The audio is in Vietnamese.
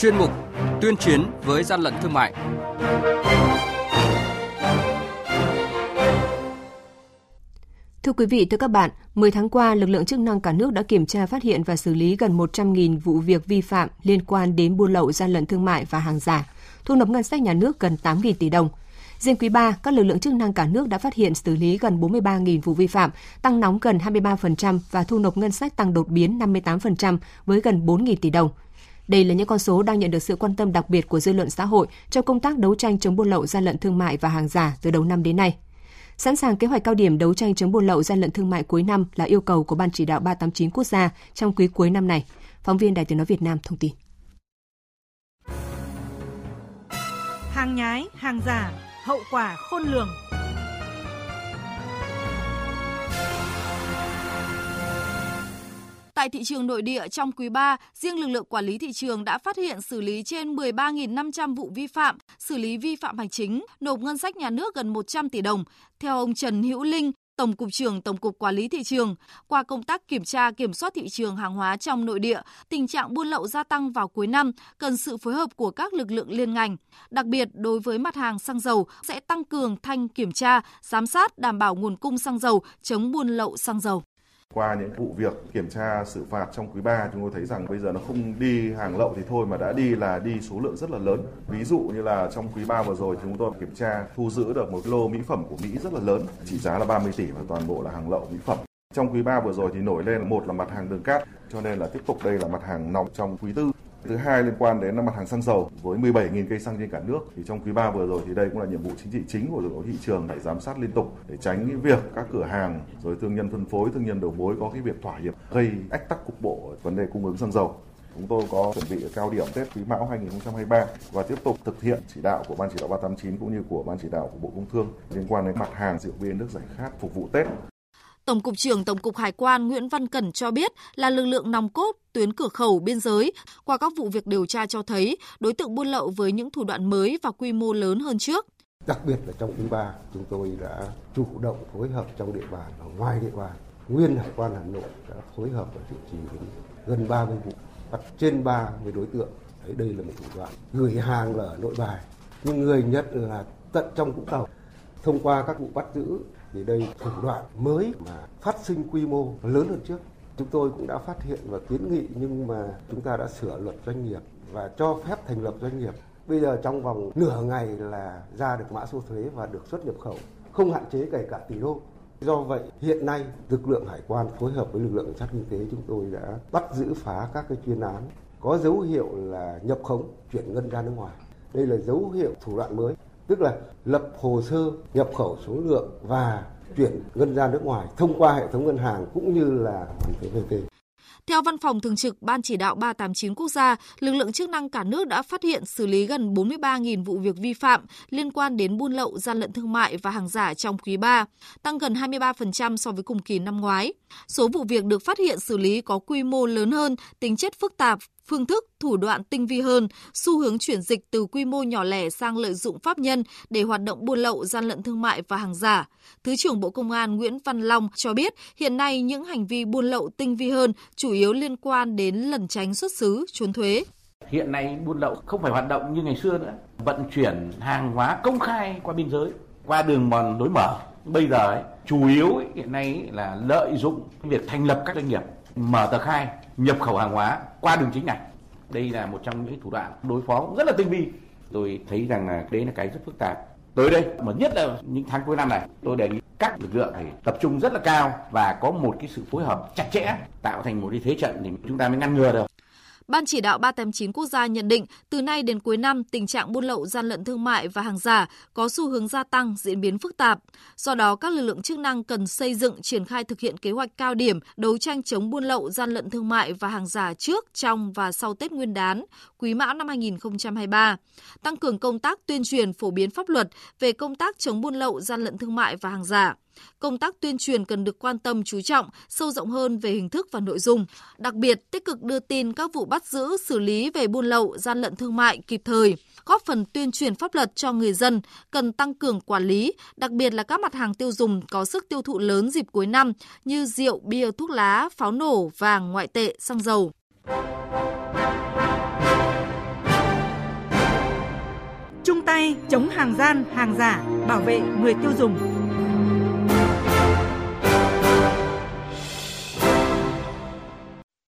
chuyên mục Tuyên chiến với gian lận thương mại. Thưa quý vị, thưa các bạn, 10 tháng qua, lực lượng chức năng cả nước đã kiểm tra phát hiện và xử lý gần 100.000 vụ việc vi phạm liên quan đến buôn lậu gian lận thương mại và hàng giả, thu nộp ngân sách nhà nước gần 8.000 tỷ đồng. Riêng quý 3, các lực lượng chức năng cả nước đã phát hiện xử lý gần 43.000 vụ vi phạm, tăng nóng gần 23% và thu nộp ngân sách tăng đột biến 58% với gần 4.000 tỷ đồng. Đây là những con số đang nhận được sự quan tâm đặc biệt của dư luận xã hội trong công tác đấu tranh chống buôn lậu gian lận thương mại và hàng giả từ đầu năm đến nay. Sẵn sàng kế hoạch cao điểm đấu tranh chống buôn lậu gian lận thương mại cuối năm là yêu cầu của Ban chỉ đạo 389 quốc gia trong quý cuối năm này. Phóng viên Đài Tiếng nói Việt Nam thông tin. Hàng nhái, hàng giả, hậu quả khôn lường. Tại thị trường nội địa trong quý 3, riêng lực lượng quản lý thị trường đã phát hiện xử lý trên 13.500 vụ vi phạm, xử lý vi phạm hành chính, nộp ngân sách nhà nước gần 100 tỷ đồng. Theo ông Trần Hữu Linh, Tổng cục trưởng Tổng cục Quản lý thị trường, qua công tác kiểm tra kiểm soát thị trường hàng hóa trong nội địa, tình trạng buôn lậu gia tăng vào cuối năm cần sự phối hợp của các lực lượng liên ngành. Đặc biệt đối với mặt hàng xăng dầu sẽ tăng cường thanh kiểm tra, giám sát đảm bảo nguồn cung xăng dầu, chống buôn lậu xăng dầu. Qua những vụ việc kiểm tra xử phạt trong quý 3 chúng tôi thấy rằng bây giờ nó không đi hàng lậu thì thôi mà đã đi là đi số lượng rất là lớn. Ví dụ như là trong quý 3 vừa rồi chúng tôi kiểm tra thu giữ được một lô mỹ phẩm của Mỹ rất là lớn, trị giá là 30 tỷ và toàn bộ là hàng lậu mỹ phẩm. Trong quý 3 vừa rồi thì nổi lên một là mặt hàng đường cát, cho nên là tiếp tục đây là mặt hàng nóng trong quý tư. Thứ hai liên quan đến mặt hàng xăng dầu với 17.000 cây xăng trên cả nước thì trong quý 3 vừa rồi thì đây cũng là nhiệm vụ chính trị chính của lực lượng thị trường phải giám sát liên tục để tránh cái việc các cửa hàng rồi thương nhân phân phối, thương nhân đầu mối có cái việc thỏa hiệp gây ách tắc cục bộ vấn đề cung ứng xăng dầu. Chúng tôi có chuẩn bị cao điểm Tết Quý Mão 2023 và tiếp tục thực hiện chỉ đạo của Ban chỉ đạo 389 cũng như của Ban chỉ đạo của Bộ Công Thương liên quan đến mặt hàng rượu bia nước giải khát phục vụ Tết. Tổng cục trưởng Tổng cục Hải quan Nguyễn Văn Cẩn cho biết là lực lượng nòng cốt tuyến cửa khẩu biên giới. Qua các vụ việc điều tra cho thấy, đối tượng buôn lậu với những thủ đoạn mới và quy mô lớn hơn trước. Đặc biệt là trong quý 3, chúng tôi đã chủ động phối hợp trong địa bàn và ngoài địa bàn. Nguyên Hải quan Hà Nội đã phối hợp và chủ trì gần 30 vụ, bắt trên 30 đối tượng. Đấy, đây là một thủ đoạn gửi hàng là ở nội bài, nhưng người nhất là tận trong Vũng Tàu. Thông qua các vụ bắt giữ thì đây thủ đoạn mới mà phát sinh quy mô lớn hơn trước. Chúng tôi cũng đã phát hiện và kiến nghị nhưng mà chúng ta đã sửa luật doanh nghiệp và cho phép thành lập doanh nghiệp. Bây giờ trong vòng nửa ngày là ra được mã số thuế và được xuất nhập khẩu, không hạn chế kể cả tỷ đô. Do vậy, hiện nay lực lượng hải quan phối hợp với lực lượng cảnh sát kinh tế chúng tôi đã bắt giữ phá các cái chuyên án có dấu hiệu là nhập khống chuyển ngân ra nước ngoài. Đây là dấu hiệu thủ đoạn mới tức là lập hồ sơ nhập khẩu số lượng và chuyển ngân ra nước ngoài thông qua hệ thống ngân hàng cũng như là hoàn thuế VAT. Theo Văn phòng Thường trực Ban Chỉ đạo 389 quốc gia, lực lượng chức năng cả nước đã phát hiện xử lý gần 43.000 vụ việc vi phạm liên quan đến buôn lậu, gian lận thương mại và hàng giả trong quý 3, tăng gần 23% so với cùng kỳ năm ngoái. Số vụ việc được phát hiện xử lý có quy mô lớn hơn, tính chất phức tạp, phương thức, thủ đoạn tinh vi hơn, xu hướng chuyển dịch từ quy mô nhỏ lẻ sang lợi dụng pháp nhân để hoạt động buôn lậu, gian lận thương mại và hàng giả. Thứ trưởng Bộ Công an Nguyễn Văn Long cho biết, hiện nay những hành vi buôn lậu tinh vi hơn chủ yếu liên quan đến lẩn tránh xuất xứ, trốn thuế. Hiện nay buôn lậu không phải hoạt động như ngày xưa nữa, vận chuyển hàng hóa công khai qua biên giới, qua đường mòn lối mở. Bây giờ ấy, chủ yếu ấy, hiện nay ấy là lợi dụng việc thành lập các doanh nghiệp, mở tờ khai, nhập khẩu hàng hóa qua đường chính này. Đây là một trong những thủ đoạn đối phó rất là tinh vi. Tôi thấy rằng là đấy là cái rất phức tạp. Tới đây, mà nhất là những tháng cuối năm này, tôi đề nghị các lực lượng phải tập trung rất là cao và có một cái sự phối hợp chặt chẽ tạo thành một cái thế trận thì chúng ta mới ngăn ngừa được. Ban chỉ đạo 389 quốc gia nhận định từ nay đến cuối năm tình trạng buôn lậu gian lận thương mại và hàng giả có xu hướng gia tăng, diễn biến phức tạp. Do đó các lực lượng chức năng cần xây dựng triển khai thực hiện kế hoạch cao điểm đấu tranh chống buôn lậu gian lận thương mại và hàng giả trước, trong và sau Tết Nguyên đán, Quý Mão năm 2023. Tăng cường công tác tuyên truyền phổ biến pháp luật về công tác chống buôn lậu gian lận thương mại và hàng giả công tác tuyên truyền cần được quan tâm chú trọng, sâu rộng hơn về hình thức và nội dung. Đặc biệt, tích cực đưa tin các vụ bắt giữ, xử lý về buôn lậu, gian lận thương mại kịp thời, góp phần tuyên truyền pháp luật cho người dân, cần tăng cường quản lý, đặc biệt là các mặt hàng tiêu dùng có sức tiêu thụ lớn dịp cuối năm như rượu, bia, thuốc lá, pháo nổ, vàng, ngoại tệ, xăng dầu. tay chống hàng gian, hàng giả, bảo vệ người tiêu dùng.